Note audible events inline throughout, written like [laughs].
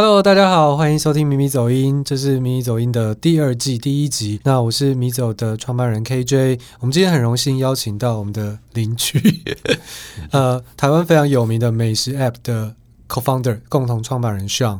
Hello，大家好，欢迎收听米米走音，这是米米走音的第二季第一集。那我是米走的创办人 KJ，我们今天很荣幸邀请到我们的邻居，[laughs] 呃，台湾非常有名的美食 App 的 Co-founder 共同创办人 Sean。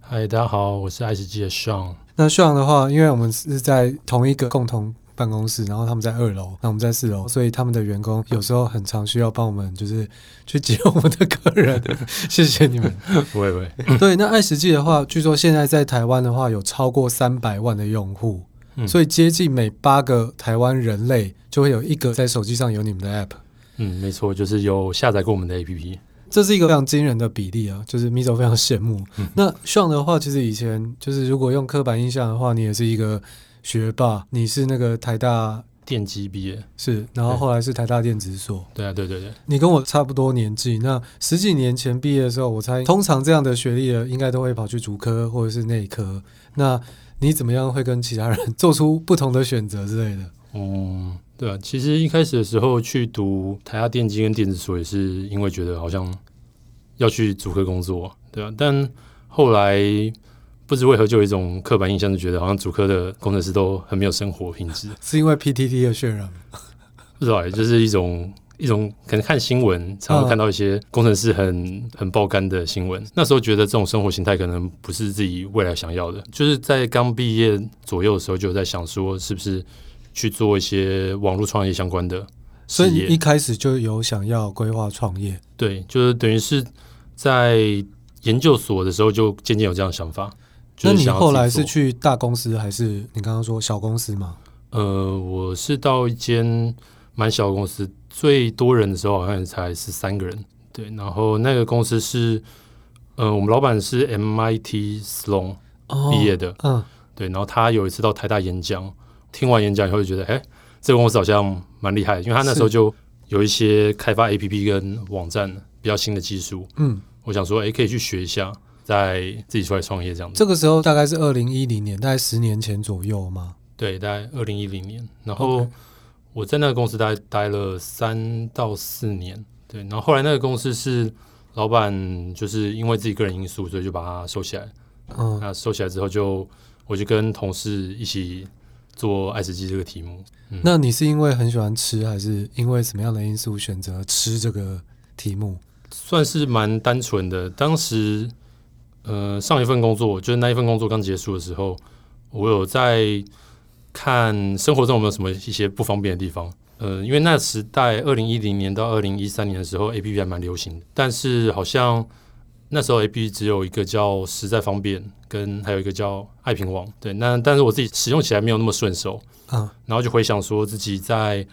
嗨，大家好，我是爱食记的 Sean。那 Sean 的话，因为我们是在同一个共同。办公室，然后他们在二楼，那我们在四楼，所以他们的员工有时候很常需要帮我们，就是去接我们的客人。[laughs] 谢谢你们。不会不会。对，那爱食祭的话，据说现在在台湾的话有超过三百万的用户，嗯，所以接近每八个台湾人类就会有一个在手机上有你们的 app。嗯，没错，就是有下载过我们的 app。这是一个非常惊人的比例啊，就是迷走非常羡慕。嗯，那 Sean 的话，其实以前就是如果用刻板印象的话，你也是一个。学霸，你是那个台大电机毕业，是，然后后来是台大电子所，对啊，对对对，你跟我差不多年纪，那十几年前毕业的时候，我猜通常这样的学历的应该都会跑去主科或者是内科，那你怎么样会跟其他人做出不同的选择之类的？嗯，对啊，其实一开始的时候去读台大电机跟电子所也是因为觉得好像要去主科工作，对啊，但后来。不知为何就有一种刻板印象，就觉得好像主科的工程师都很没有生活品质，[laughs] 是因为 PTT 的渲染吗？不知道，就是一种一种可能看新闻，常常看到一些工程师很很爆肝的新闻。那时候觉得这种生活形态可能不是自己未来想要的。就是在刚毕业左右的时候，就在想说，是不是去做一些网络创业相关的。所以一开始就有想要规划创业？对，就是等于是在研究所的时候就渐渐有这样的想法。那你后来是去大公司还是你刚刚说小公司吗？呃，我是到一间蛮小的公司，最多人的时候好像才十三个人。对，然后那个公司是，呃，我们老板是 MIT Sloan 毕业的，嗯，对，然后他有一次到台大演讲，听完演讲以后就觉得，哎，这个公司好像蛮厉害，因为他那时候就有一些开发 APP 跟网站比较新的技术，嗯，我想说，哎，可以去学一下。在自己出来创业这样子，这个时候大概是二零一零年，大概十年前左右吗？对，大概二零一零年。然后我在那个公司待待了三到四年，对。然后后来那个公司是老板就是因为自己个人因素，所以就把它收起来。嗯，那收起来之后就，就我就跟同事一起做爱食祭这个题目。嗯。那你是因为很喜欢吃，还是因为什么样的因素选择吃这个题目？算是蛮单纯的，当时。呃，上一份工作就是那一份工作刚结束的时候，我有在看生活中有没有什么一些不方便的地方。呃，因为那时代二零一零年到二零一三年的时候，APP 还蛮流行的，但是好像那时候 APP 只有一个叫实在方便，跟还有一个叫爱评网。对，那但是我自己使用起来没有那么顺手啊，然后就回想说自己在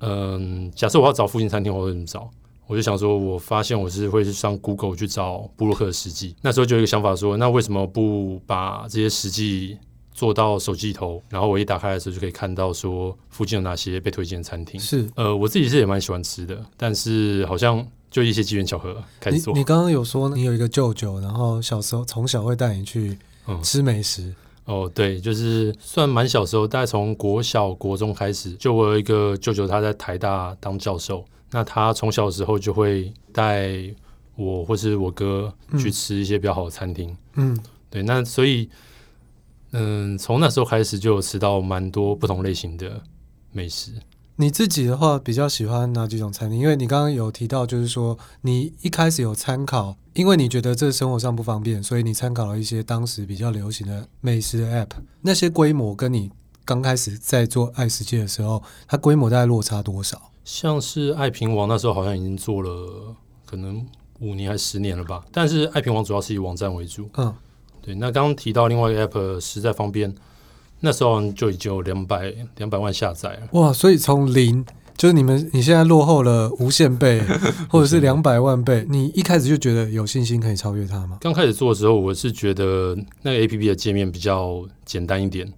嗯、呃，假设我要找附近餐厅，我会怎么找？我就想说，我发现我是会去上 Google 去找布洛克的实际。那时候就有一个想法说，那为什么不把这些实际做到手机头？然后我一打开的时候就可以看到说附近有哪些被推荐的餐厅。是，呃，我自己是也蛮喜欢吃的，但是好像就一些机缘巧合开始做。你刚刚有说你有一个舅舅，然后小时候从小会带你去吃美食。嗯。哦，对，就是算蛮小时候，大概从国小、国中开始，就我有一个舅舅，他在台大当教授。那他从小的时候就会带我或是我哥去吃一些比较好的餐厅，嗯，对，那所以，嗯，从那时候开始就有吃到蛮多不同类型的美食。你自己的话比较喜欢哪几种餐厅？因为你刚刚有提到，就是说你一开始有参考，因为你觉得这生活上不方便，所以你参考了一些当时比较流行的美食的 App。那些规模跟你刚开始在做爱食界的时候，它规模大概落差多少？像是爱平网那时候好像已经做了可能五年还是十年了吧，但是爱平网主要是以网站为主。嗯，对。那刚刚提到另外一个 app 实在方便，那时候就已经有两百两百万下载了。哇！所以从零就是你们你现在落后了无限倍，[laughs] 或者是两百万倍，你一开始就觉得有信心可以超越它吗？刚开始做的时候，我是觉得那个 app 的界面比较简单一点。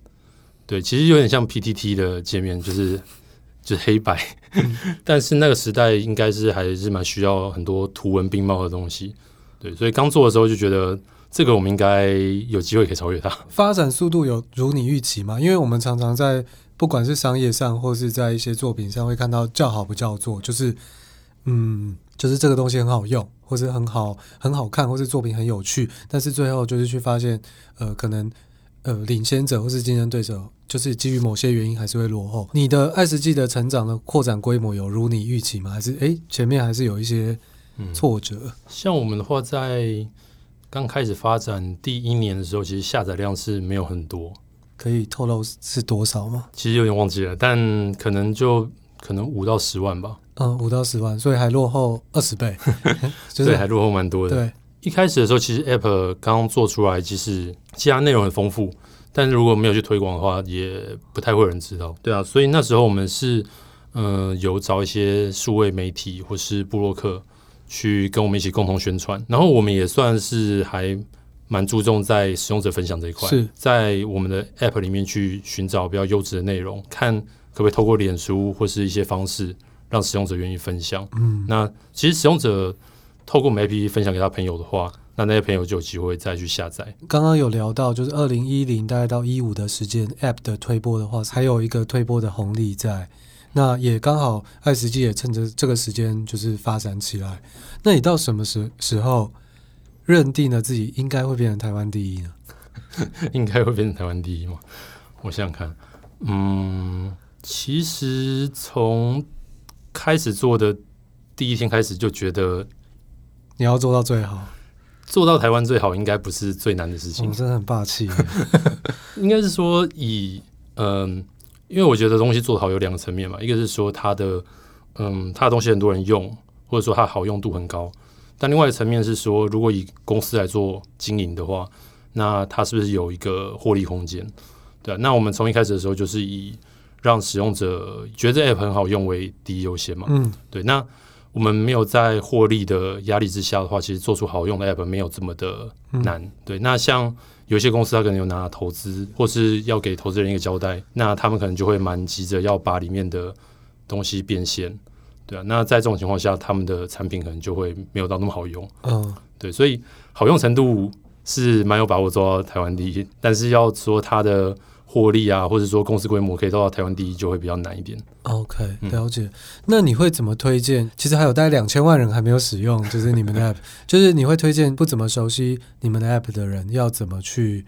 对，其实有点像 PTT 的界面，就是。就是黑白，[laughs] 但是那个时代应该是还是蛮需要很多图文并茂的东西，对，所以刚做的时候就觉得这个我们应该有机会可以超越它。发展速度有如你预期吗？因为我们常常在不管是商业上或是在一些作品上会看到叫好不叫座，就是嗯，就是这个东西很好用，或是很好很好看，或是作品很有趣，但是最后就是去发现，呃，可能呃领先者或是竞争对手，就是基于某些原因还是会落后。你的爱食祭的成长的扩展规模有如你预期吗？还是诶前面还是有一些挫折？嗯，像我们的话，在刚开始发展第一年的时候，其实下载量是没有很多。可以透露是多少吗？其实有点忘记了，但可能就可能五到十万吧。嗯，五到十万，所以还落后二十倍，[laughs] 对，还落后蛮多的。对，一开始的时候，其实 App 刚刚做出来，其实其他内容很丰富，但是如果没有去推广的话，也不太会有人知道。对啊，所以那时候我们是嗯、呃，有找一些数位媒体或是布洛克去跟我们一起共同宣传，然后我们也算是还。蛮注重在使用者分享这一块，是在我们的 App 里面去寻找比较优质的内容，看可不可以透过脸书或是一些方式让使用者愿意分享。嗯，那其实使用者透过我们 APP 分享给他朋友的话，那那些朋友就有机会再去下载。刚刚有聊到，就是二零一零大概到一五的时间，App 的推播的话，还有一个推播的红利在。那也刚好爱食祭也趁着这个时间就是发展起来。那你到什么时时候？认定了自己应该会变成台湾第一呢？[laughs] 应该会变成台湾第一吗？我想想看，嗯，其实从开始做的第一天开始就觉得，你要做到最好，做到台湾最好，应该不是最难的事情。哦、真的很霸气，[laughs] 应该是说以嗯，因为我觉得东西做得好有两个层面嘛，一个是说它的嗯，它的东西很多人用，或者说它好用度很高。但另外一个层面是说，如果以公司来做经营的话，那它是不是有一个获利空间？对啊，那我们从一开始的时候就是以让使用者觉得 App 很好用为第一优先嘛。嗯，对。那我们没有在获利的压力之下的话，其实做出好用的 App 没有这么的难。嗯、对，那像有些公司他可能有拿投资，或是要给投资人一个交代，那他们可能就会蛮急着要把里面的东西变现。对啊，那在这种情况下，他们的产品可能就会没有到那么好用。嗯，对，所以好用程度是蛮有把握做到台湾第一，但是要说它的获利啊，或者说公司规模可以做到台湾第一，就会比较难一点。OK，了解。嗯，那你会怎么推荐？其实还有大概两千万人还没有使用，[laughs] 就是你们的 [laughs] App，就是你会推荐不怎么熟悉你们的 App 的人要怎么去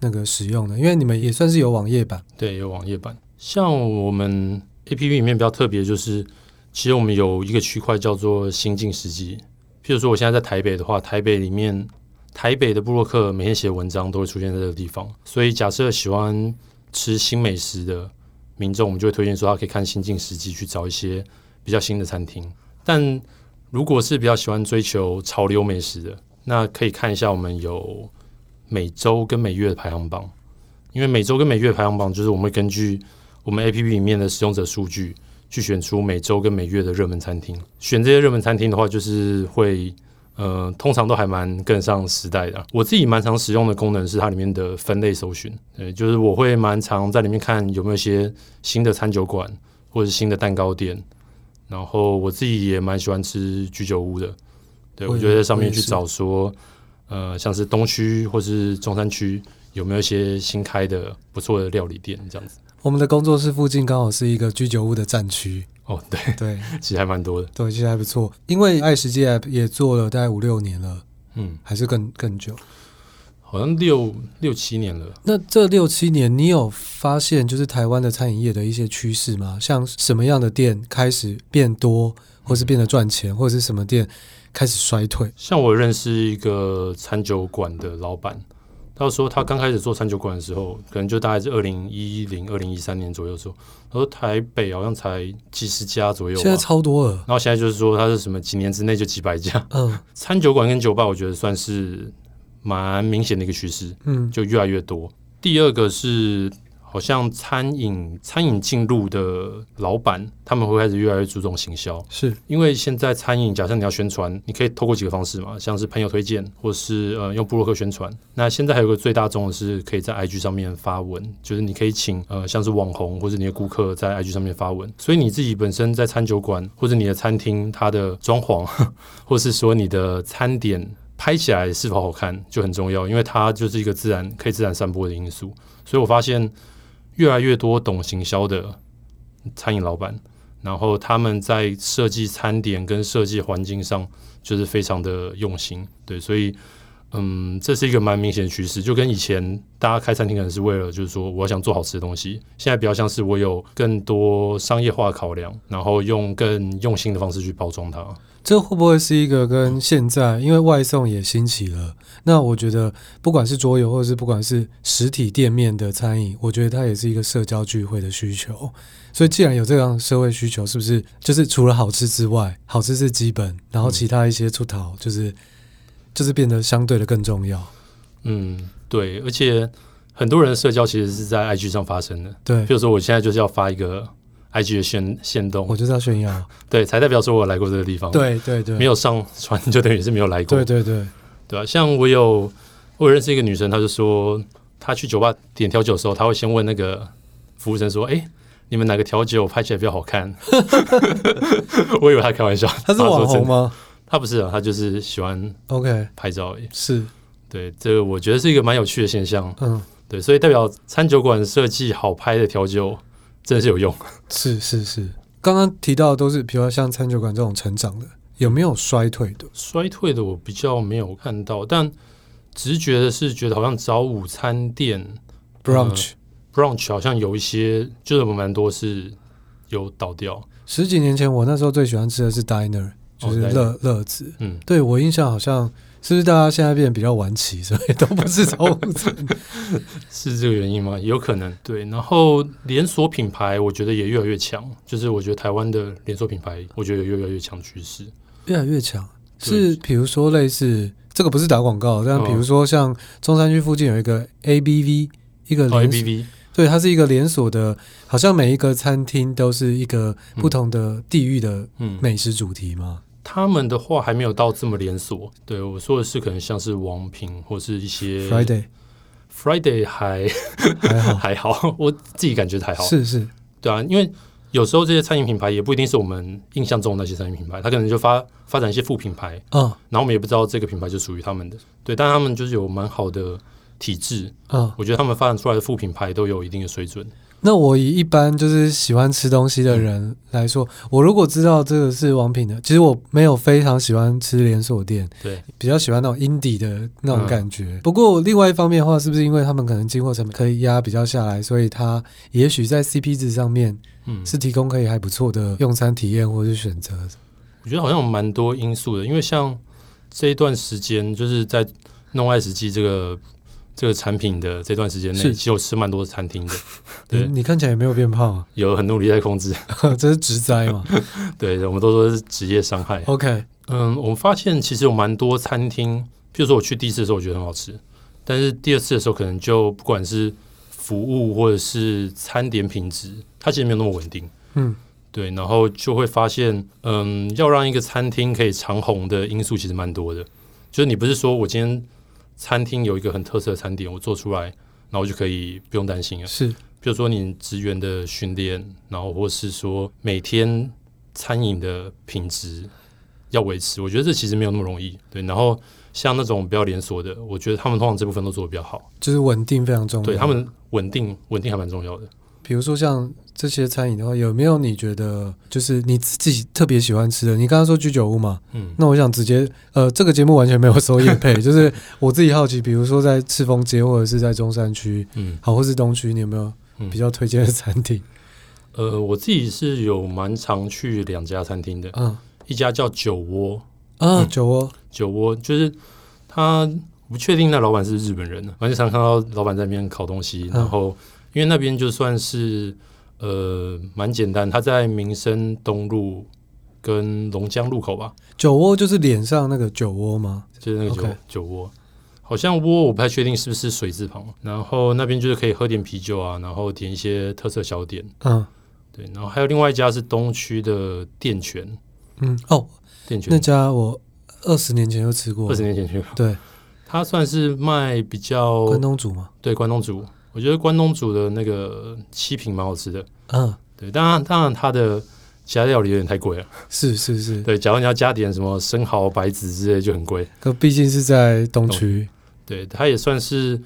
那个使用呢？因为你们也算是有网页版，对，有网页版。像我们 APP 里面比较特别就是。其实我们有一个区块叫做新进时机，譬如说我现在在台北的话，台北里面台北的布洛克每天写文章都会出现在这个地方，所以假设喜欢吃新美食的民众，我们就会推荐说他可以看新进食祭去找一些比较新的餐厅。但如果是比较喜欢追求潮流美食的，那可以看一下我们有每周跟每月的排行榜，因为每周跟每月的排行榜就是我们会根据我们 APP 里面的使用者数据。去选出每周跟每月的热门餐厅，选这些热门餐厅的话，就是会，呃，通常都还蛮跟上时代的。我自己蛮常使用的功能是它里面的分类搜寻，对，就是我会蛮常在里面看有没有一些新的餐酒馆或者是新的蛋糕店，然后我自己也蛮喜欢吃居酒屋的，对，我觉得在上面去找说，呃，像是东区或是中山区有没有一些新开的不错的料理店这样子。我们的工作室附近刚好是一个居酒屋的战区哦，对对，[laughs] 其实还蛮多的，对，其实还不错。因为爱食记 App 也做了大概五六年了，嗯，还是更更久，好像六六七年了。那这六七年，你有发现就是台湾的餐饮业的一些趋势吗？像什么样的店开始变多，或是变得赚钱，或者是什么店开始衰退？像我认识一个餐酒馆的老板。他说他刚开始做餐酒馆的时候，可能就大概是二零一零、二零一三年左右的时候。他说台北好像才几十家左右，现在超多了。然后现在就是说他是什么几年之内就几百家。嗯，[laughs] 餐酒馆跟酒吧，我觉得算是蛮明显的一个趋势。嗯，就越来越多。第二个是。好像餐饮餐饮进入的老板，他们会开始越来越注重行销，是因为现在餐饮，假设你要宣传，你可以透过几个方式嘛，像是朋友推荐，或是呃用布洛克宣传。那现在还有个最大众的是可以在 IG 上面发文，就是你可以请呃像是网红或者你的顾客在 IG 上面发文。所以你自己本身在餐酒馆或者你的餐厅，它的装潢，[laughs] 或是说你的餐点拍起来是否好看就很重要，因为它就是一个自然可以自然散播的因素。所以我发现。越来越多懂行销的餐饮老板，然后他们在设计餐点跟设计环境上就是非常的用心，对，所以嗯，这是一个蛮明显的趋势，就跟以前大家开餐厅可能是为了就是说我想做好吃的东西，现在比较像是我有更多商业化考量，然后用更用心的方式去包装它。这会不会是一个跟现在，因为外送也兴起了？那我觉得，不管是桌游，或者是不管是实体店面的餐饮，我觉得它也是一个社交聚会的需求。所以，既然有这样社会需求，是不是就是除了好吃之外，好吃是基本，然后其他一些出逃，就是就是变得相对的更重要？嗯，对。而且很多人的社交其实是在 IG 上发生的。对，比如说我现在就是要发一个。IG 的限限动，我就是要炫耀，对，才代表说我来过这个地方。对对对，没有上传就等于是没有来过。对对对，对啊，像我有我认识一个女生，她就说她去酒吧点调酒的时候，她会先问那个服务生说：“哎，你们哪个调酒拍起来比较好看？” [laughs] 我以为她开玩笑。她是网红吗？她不是啊，他就是喜欢 OK 拍照而已。是，对，这个我觉得是一个蛮有趣的现象。嗯，对，所以代表餐酒馆设计好拍的调酒。真的是有用，是是是。刚刚提到的都是，比如说像餐酒馆这种成长的，有没有衰退的？衰退的我比较没有看到，但直觉的是觉得好像早午餐店 brunch、呃、brunch 好像有一些，就是我们蛮多是有倒掉。十几年前我那时候最喜欢吃的是 diner，就是乐乐子。哦、嗯，对我印象好像。是不是大家现在变得比较晚起，所以都不是早午餐？[laughs] 是这个原因吗？有可能。对，然后连锁品牌我觉得也越来越强，就是我觉得台湾的连锁品牌，我觉得有越来越强趋势，越来越强。是比如说类似这个不是打广告，但比如说像中山区附近有一个 ABV，一个 ABV，对，它是一个连锁的，好像每一个餐厅都是一个不同的地域的美食主题吗？嗯他们的话还没有到这么连锁，对，我说的是可能像是王品或是一些 Friday，Friday 还还好。[laughs] 还好，我自己感觉还好，是是，对啊，因为有时候这些餐饮品牌也不一定是我们印象中的那些餐饮品牌，他可能就发发展一些副品牌，嗯，然后我们也不知道这个品牌就属于他们的，对，但他们就是有蛮好的体质，嗯，我觉得他们发展出来的副品牌都有一定的水准。那我以一般就是喜欢吃东西的人来说，嗯、我如果知道这个是王品的，其实我没有非常喜欢吃连锁店，对，比较喜欢那种 indie 的那种感觉。嗯、不过另外一方面的话，是不是因为他们可能进货成本可以压比较下来，所以它也许在 CP 值上面，嗯，是提供可以还不错的用餐体验或是选择？我觉得好像有蛮多因素的，因为像这一段时间就是在弄爱食记这个。这个产品的这段时间内，其实我吃蛮多餐厅的。[laughs] 对，你看起来也没有变胖啊，有很努力在控制。[laughs] 这是职灾嘛？[laughs] 对，我们都说是职业伤害。OK，嗯，我们发现其实有蛮多餐厅，譬如说我去第一次的时候，我觉得很好吃，但是第二次的时候，可能就不管是服务或者是餐点品质，它其实没有那么稳定。嗯，对，然后就会发现，嗯，要让一个餐厅可以长红的因素其实蛮多的，就是你不是说我今天。餐厅有一个很特色的餐点，我做出来，然后就可以不用担心了。是，比如说你职员的训练，然后或是说每天餐饮的品质要维持，我觉得这其实没有那么容易。对，然后像那种比较连锁的，我觉得他们通常这部分都做的比较好，就是稳定非常重要。对，他们稳定，稳定还蛮重要的。比如说像这些餐饮的话，有没有你觉得就是你自己特别喜欢吃的？你刚刚说居酒屋嘛，嗯，那我想直接呃，这个节目完全没有收业配，[laughs] 就是我自己好奇，比如说在赤峰街或者是在中山区，嗯，好，或是东区，你有没有比较推荐的餐厅？呃，我自己是有蛮常去两家餐厅的，嗯，一家叫酒窝，啊，酒窝，酒窝就是他不确定那老板是日本人，完全常看到老板在那边烤东西，然后。因为那边就算是呃蛮简单，他在民生东路跟龙江路口吧。酒窝就是脸上那个酒窝吗？就是那个酒.酒窝，好像窝我不太确定是不是水字旁。然后那边就是可以喝点啤酒啊，然后点一些特色小点。嗯，对。然后还有另外一家是东区的店泉。嗯哦，店泉那家我二十年前就吃过。二十年前去过。对，他算是卖比较关东煮吗？对，关东煮。我觉得关东煮的那个七品蛮好吃的，嗯，对，当然当然它的其他料理有点太贵了，是是是，对，假如你要加点什么生蚝、白子之类就很贵，可毕竟是在东区，对，它也算是，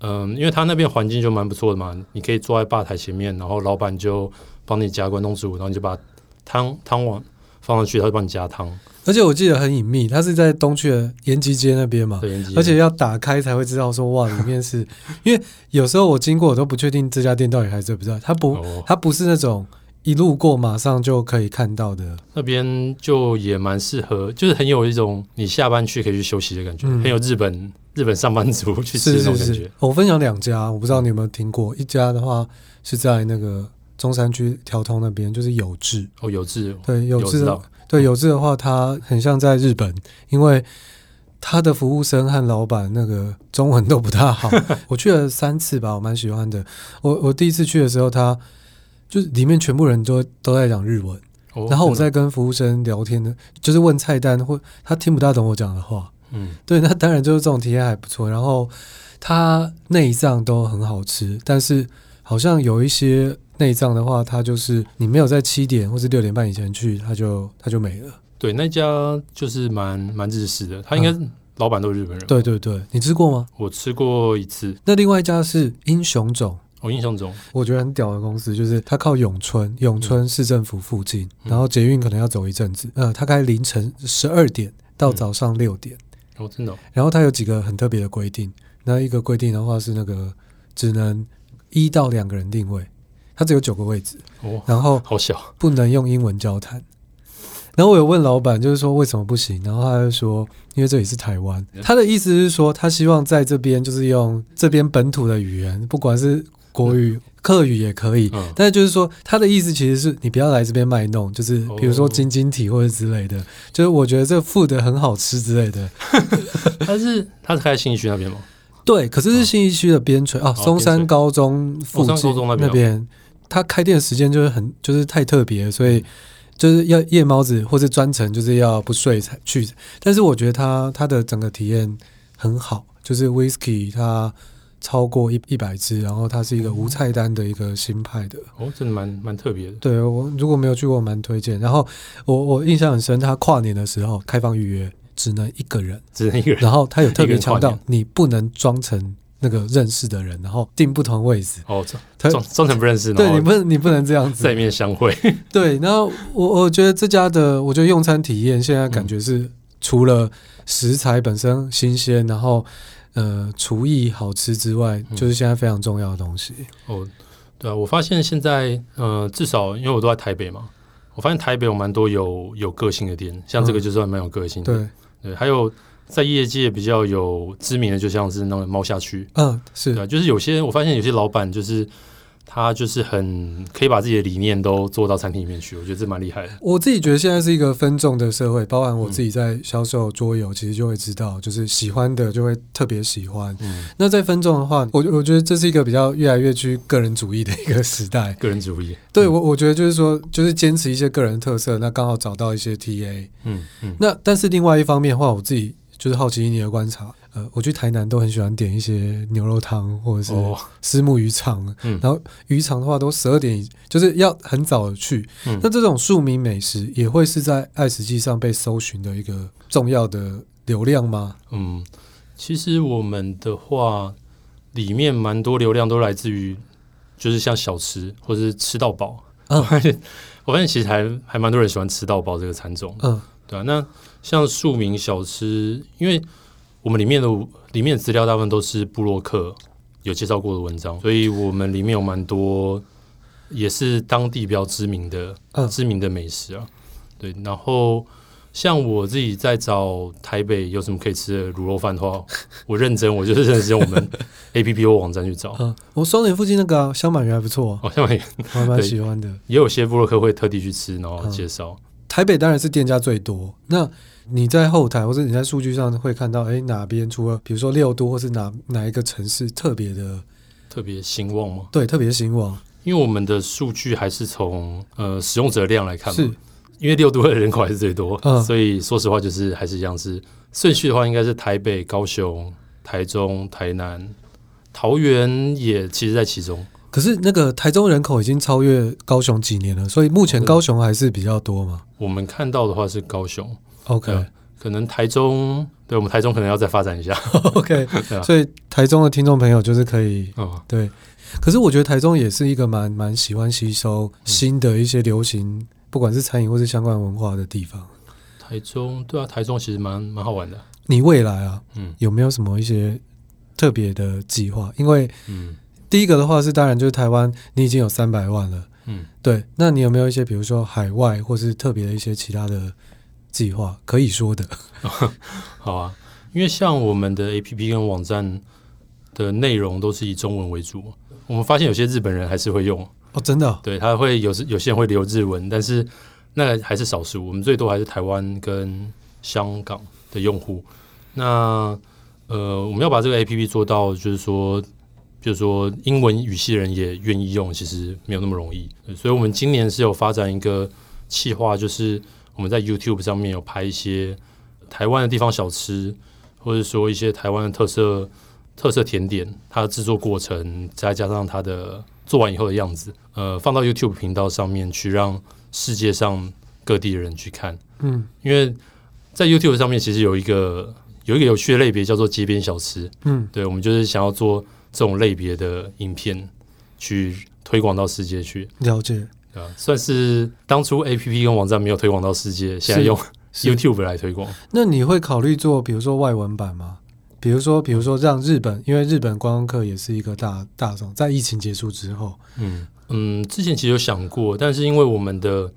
嗯，因为它那边环境就蛮不错的嘛，你可以坐在吧台前面，然后老板就帮你加关东煮，然后你就把汤汤碗放上去，他就帮你加汤。而且我记得很隐秘，它是在东区的延吉街那边嘛。而且要打开才会知道说哇，里面是 [laughs] 因为有时候我经过我都不确定这家店到底还在不在，它不，哦、它不是那种一路过马上就可以看到的。那边就也蛮适合，就是很有一种你下班去可以去休息的感觉，嗯、很有日本日本上班族去吃的那种感觉。是是是，我分享两家，我不知道你有没有听过，一家的话是在那个中山区条通那边，就是有志哦，有志对有志。对，有志的话，他很像在日本，因为他的服务生和老板那个中文都不大好。[laughs] 我去了三次吧，我蛮喜欢的。我我第一次去的时候，他就是里面全部人都都在讲日文，哦、然后我在跟服务生聊天呢，就是问菜单或他听不大懂我讲的话。嗯，对，那当然就是这种体验还不错。然后他内脏都很好吃，但是好像有一些。内脏的话，它就是你没有在七点或是六点半以前去，它就它就没了。对，那家就是蛮蛮日式的，他应该是老板都是日本人。对对对，你吃过吗？我吃过一次。那另外一家是英雄种哦，英雄种，我觉得很屌的公司，就是它靠永春，永春市政府附近，嗯、然后捷运可能要走一阵子。呃，它开凌晨十二点到早上六点。哦，真的、哦。然后它有几个很特别的规定，那一个规定的话是那个只能一到两个人定位。它只有九个位置，哦、然后好小，不能用英文交谈。然后我有问老板，就是说为什么不行？然后他就说，因为这里是台湾。他的意思是说，他希望在这边就是用这边本土的语言，不管是国语、客语也可以。嗯、但是就是说，他的意思其实是你不要来这边卖弄，就是比如说晶晶体或者之类的。就是我觉得这 food 很好吃之类的。[laughs] 他是他是开在信义区那边吗？对，可是是信义区的边陲啊，松山高中附近那边。他开店的时间就是很就是太特别，所以就是要夜猫子或是专程就是要不睡才去。但是我觉得他他的整个体验很好，就是 whisky 它超过一一百支，然后它是一个无菜单的一个新派的哦，真的蛮蛮特别的。对，我如果没有去过，蛮推荐。然后我我印象很深，他跨年的时候开放预约，只能一个人，只能一个人。然后他有特别强调，你不能装成。那个认识的人，然后定不同位置哦，装装装成不认识，对，你不能你不能这样子，在里面相会。[laughs] [laughs] 对，然后我我觉得这家的，我觉得用餐体验现在感觉是除了食材本身新鲜，然后呃厨艺好吃之外，就是现在非常重要的东西。哦，对啊，我发现现在呃至少因为我都在台北嘛，我发现台北有蛮多有有个性的店，像这个就算蛮有个性的。对对，还有。在业界比较有知名的，就像是那个猫下去，嗯，是对，就是有些我发现有些老板就是他就是很可以把自己的理念都做到餐厅里面去，我觉得这蛮厉害的。我自己觉得现在是一个分众的社会，包含我自己在销售桌游，其实就会知道，就是喜欢的就会特别喜欢。嗯，那在分众的话，我我觉得这是一个比较越来越趋个人主义的一个时代。个人主义，对我我觉得就是说，就是坚持一些个人特色，那刚好找到一些 TA。嗯嗯，那但是另外一方面的话，我自己。就是好奇你的观察，呃，我去台南都很喜欢点一些牛肉汤或者是虱目鱼肠，哦嗯、然后鱼肠的话都十二点，就是要很早去。嗯、那这种庶民美食也会是在爱食记上被搜寻的一个重要的流量吗？嗯，其实我们的话里面蛮多流量都来自于，就是像小吃或者是吃到饱。[laughs] 嗯，我发现其实还还蛮多人喜欢吃到饱这个餐种。嗯，对啊，那。像庶民小吃，因为我们里面的里面的资料大部分都是布洛克有介绍过的文章，所以我们里面有蛮多也是当地比较知名的、嗯、知名的美食啊。对，然后像我自己在找台北有什么可以吃的卤肉饭的话，[laughs] 我认真，我就是认真用我们 [laughs] A P P 或网站去找。嗯，我双连附近那个、啊、香满园还不错哦，香满园我还蛮喜欢的。也有些布洛克会特地去吃，然后介绍、嗯。台北当然是店家最多，那。你在后台或者你在数据上会看到，哎，哪边除了比如说六都或是哪哪一个城市特别的特别兴旺吗？对，特别兴旺。因为我们的数据还是从呃使用者量来看嘛，是因为六都的人口还是最多，嗯，所以说实话就是还是一样是顺序的话，应该是台北、高雄、台中、台南、桃园也其实在其中。可是那个台中人口已经超越高雄几年了，所以目前高雄还是比较多嘛？我们看到的话是高雄。OK，可能台中，对我们台中可能要再发展一下。[laughs] OK，啊，所以台中的听众朋友就是可以，哦，对。可是我觉得台中也是一个蛮蛮喜欢吸收新的一些流行不管是餐饮或是相关文化的地方。台中，对啊，台中其实蛮蛮好玩的。你未来啊，嗯，有没有什么一些特别的计划？因为，嗯，第一个的话是，当然就是台湾，你已经有三百万了，嗯，对。那你有没有一些，比如说海外，或是特别的一些其他的计划可以说的？[laughs] 好啊，因为像我们的 APP 跟网站的内容都是以中文为主，我们发现有些日本人还是会用哦，真的哦，对，他会有时有些人会留日文，但是那还是少数，我们最多还是台湾跟香港的用户。那呃，我们要把这个 APP 做到，就是说，就是说，英文语系人也愿意用，其实没有那么容易。所以，我们今年是有发展一个企划，就是我们在 YouTube 上面有拍一些台湾的地方小吃，或者说一些台湾的特色特色甜点，它的制作过程，再加上它的做完以后的样子，呃，放到 YouTube 频道上面去，让世界上各地的人去看。嗯，因为在 YouTube 上面其实有一个。有一个有趣的类别叫做街边小吃，嗯，对，我们就是想要做这种类别的影片，去推广到世界去。了解，啊，算是当初 APP 跟网站没有推广到世界，现在用 YouTube 来推广。那你会考虑做比如说外文版吗？比如说，比如说让日本，因为日本观光客也是一个大大众，在疫情结束之后，嗯嗯，之前其实有想过，但是因为我们的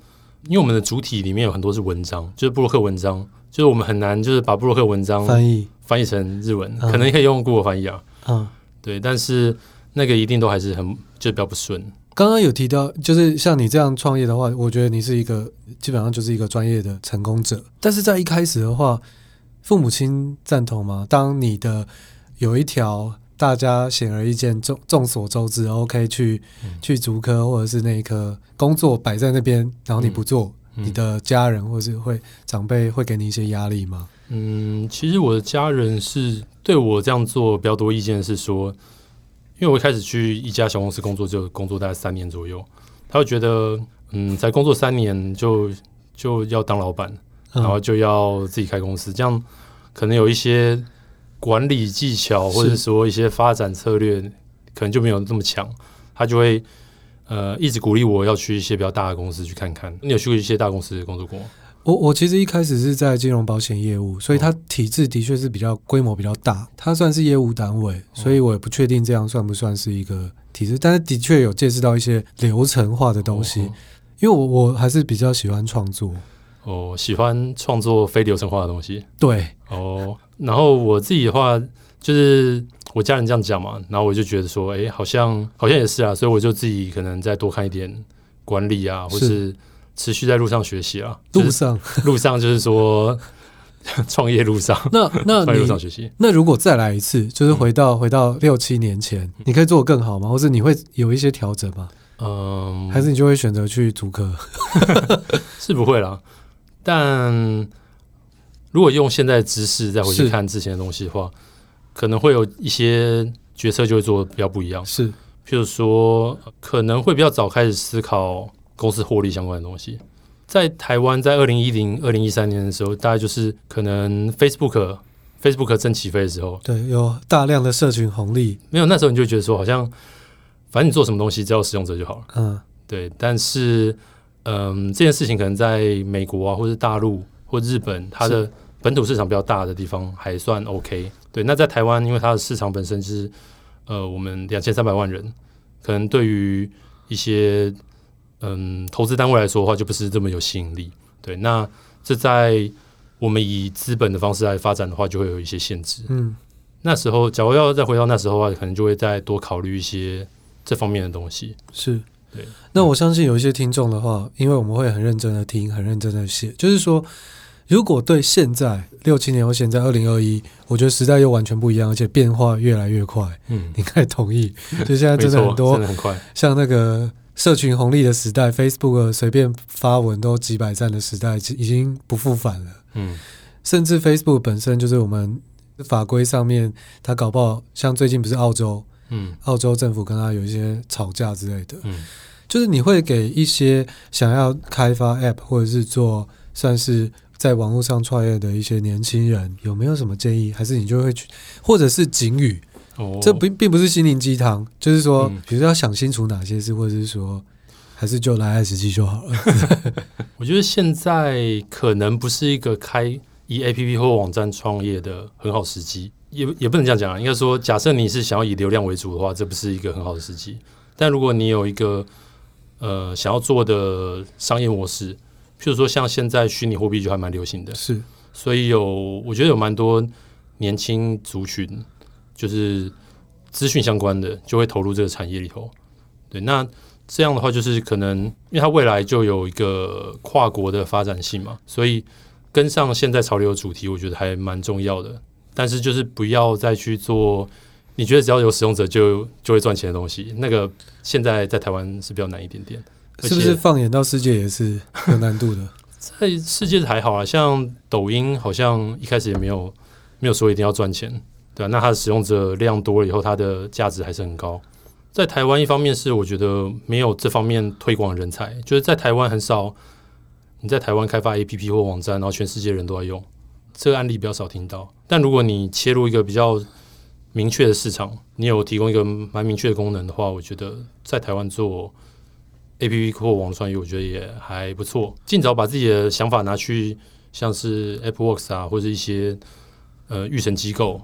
因为我们的主体里面有很多是文章，就是布洛克文章。就是我们很难，就是把布洛克文章翻译翻译成日文，可能可以用 Google 翻译啊。嗯，对，但是那个一定都还是很就比较不顺。刚刚有提到，就是像你这样创业的话，我觉得你是一个基本上就是一个专业的成功者。但是在一开始的话，父母亲赞同吗？当你的有一条大家显而易见、众众所周知，OK，去、去足科或者是那一科工作摆在那边，然后你不做。你的家人或是会长辈会给你一些压力吗？嗯，其实我的家人是对我这样做比较多意见，是说，因为我一开始去一家小公司工作，就工作大概三年左右，他会觉得，嗯，才工作三年就就要当老板，然后就要自己开公司，嗯、这样可能有一些管理技巧，或者说一些发展策略，可能就没有这么强，他就会。呃，一直鼓励我要去一些比较大的公司去看看。你有去过一些大公司工作过吗？我我其实一开始是在金融保险业务，所以它体制的确是比较规模比较大，它算是业务单位，所以我也不确定这样算不算是一个体制，但是的确有见识到一些流程化的东西。因为我我还是比较喜欢创作，哦，喜欢创作非流程化的东西。对，哦，然后我自己的话就是。我家人这样讲嘛，然后我就觉得说，哎、欸，好像好像也是啊，所以我就自己可能再多看一点管理啊，或是持续在路上学习啊。路上，[laughs] 路上就是说 [laughs] 创业路上。[laughs] 那那创业路上学习。那如果再来一次，就是回到、嗯、回到六七年前，你可以做的更好吗？或者你会有一些调整吗？嗯，还是你就会选择去主科？是不会啦。但如果用现在的知识再回去看之前的东西的话。可能会有一些决策就会做的比较不一样，是，譬如说可能会比较早开始思考公司获利相关的东西。在台湾，在二零一零、二零一三年的时候，大概就是可能 Facebook、Facebook 正起飞的时候，对，有大量的社群红利。没有，那时候你就觉得说，好像反正你做什么东西，只要使用者就好了。嗯，对。但是，嗯，这件事情可能在美国啊，或者大陆或日本，它的本土市场比较大的地方还算 OK。对，那在台湾，因为它的市场本身是，呃，我们两千三百万人，可能对于一些嗯投资单位来说的话，就不是这么有吸引力。对，那这在我们以资本的方式来发展的话，就会有一些限制。嗯，那时候假如要再回到那时候的话，可能就会再多考虑一些这方面的东西。是，对。那我相信有一些听众的话，因为我们会很认真的听，很认真的写，就是说。如果对现在六七年后，现在二零二一，我觉得时代又完全不一样，而且变化越来越快。嗯，你可以同意。就现在真的很多，真的很快。像那个社群红利的时代，Facebook 随便发文都几百赞的时代，已经不复返了。嗯，甚至 Facebook 本身就是我们法规上面，它搞不好像最近不是澳洲，嗯，澳洲政府跟他有一些吵架之类的。嗯，就是你会给一些想要开发 App 或者是做算是。在网络上创业的一些年轻人有没有什么建议？还是你就会去，或者是警语？哦，这并并不是心灵鸡汤，就是说，比如说要想清楚哪些事，或者是说，还是就来爱食祭就好了？[laughs] 我觉得现在可能不是一个开以 APP 或网站创业的很好时机，也也不能这样讲啊。应该说，假设你是想要以流量为主的话，这不是一个很好的时机。但如果你有一个呃想要做的商业模式，譬如说像现在虚拟货币就还蛮流行的，是，所以有我觉得有蛮多年轻族群，就是资讯相关的，就会投入这个产业里头。对，那这样的话就是可能，因为它未来就有一个跨国的发展性嘛，所以跟上现在潮流的主题，我觉得还蛮重要的。但是就是不要再去做你觉得只要有使用者就就会赚钱的东西，那个现在在台湾是比较难一点点。是不是放眼到世界也是有难度的？[laughs] 在世界还好啊，像抖音好像一开始也没有没有说一定要赚钱，对啊，那它的使用者量多了以后，它的价值还是很高。在台湾，一方面是我觉得没有这方面推广人才，就是在台湾很少。你在台湾开发 APP 或网站，然后全世界人都在用，这个案例比较少听到。但如果你切入一个比较明确的市场，你有提供一个蛮明确的功能的话，我觉得在台湾做。A P P 或网络创业，我觉得也还不错。尽早把自己的想法拿去，像是 AppWorks 啊，或者一些呃育成机构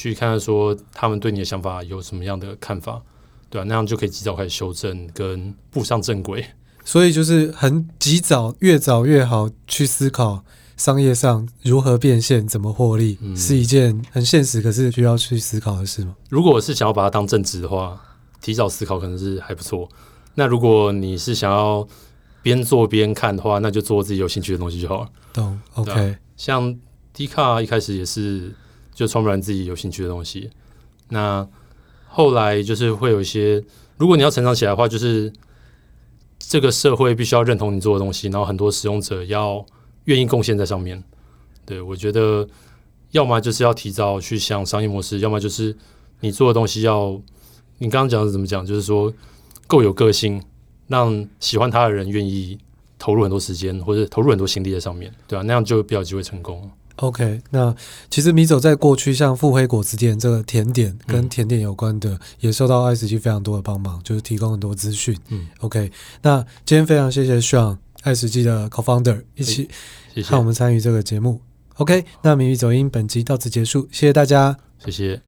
去看看，说他们对你的想法有什么样的看法，对啊，那样就可以及早开始修正跟步上正轨。所以就是很及早，越早越好去思考商业上如何变现、怎么获利，嗯，是一件很现实，可是需要去思考的事吗？如果我是想要把它当正职的话，提早思考可能是还不错。那如果你是想要边做边看的话，那就做自己有兴趣的东西就好了。懂，OK。像 Dcard 一开始也是就创办自己有兴趣的东西，那后来就是会有一些，如果你要成长起来的话，就是这个社会必须要认同你做的东西，然后很多使用者要愿意贡献在上面。对，我觉得，要么就是要提早去想商业模式，要么就是你做的东西要，你刚刚讲的怎么讲，就是说。够有个性，让喜欢他的人愿意投入很多时间或者投入很多心力在上面，对啊，那样就比较机会成功。OK，那其实米走在过去像腹黑果子店这个甜点跟甜点有关的，嗯、也受到爱食记非常多的帮忙，就是提供很多资讯。嗯，OK，那今天非常谢谢 Sean 爱食记的 Co-founder 一起看我们参与这个节目。OK，那米米走音本集到此结束，谢谢大家，谢谢。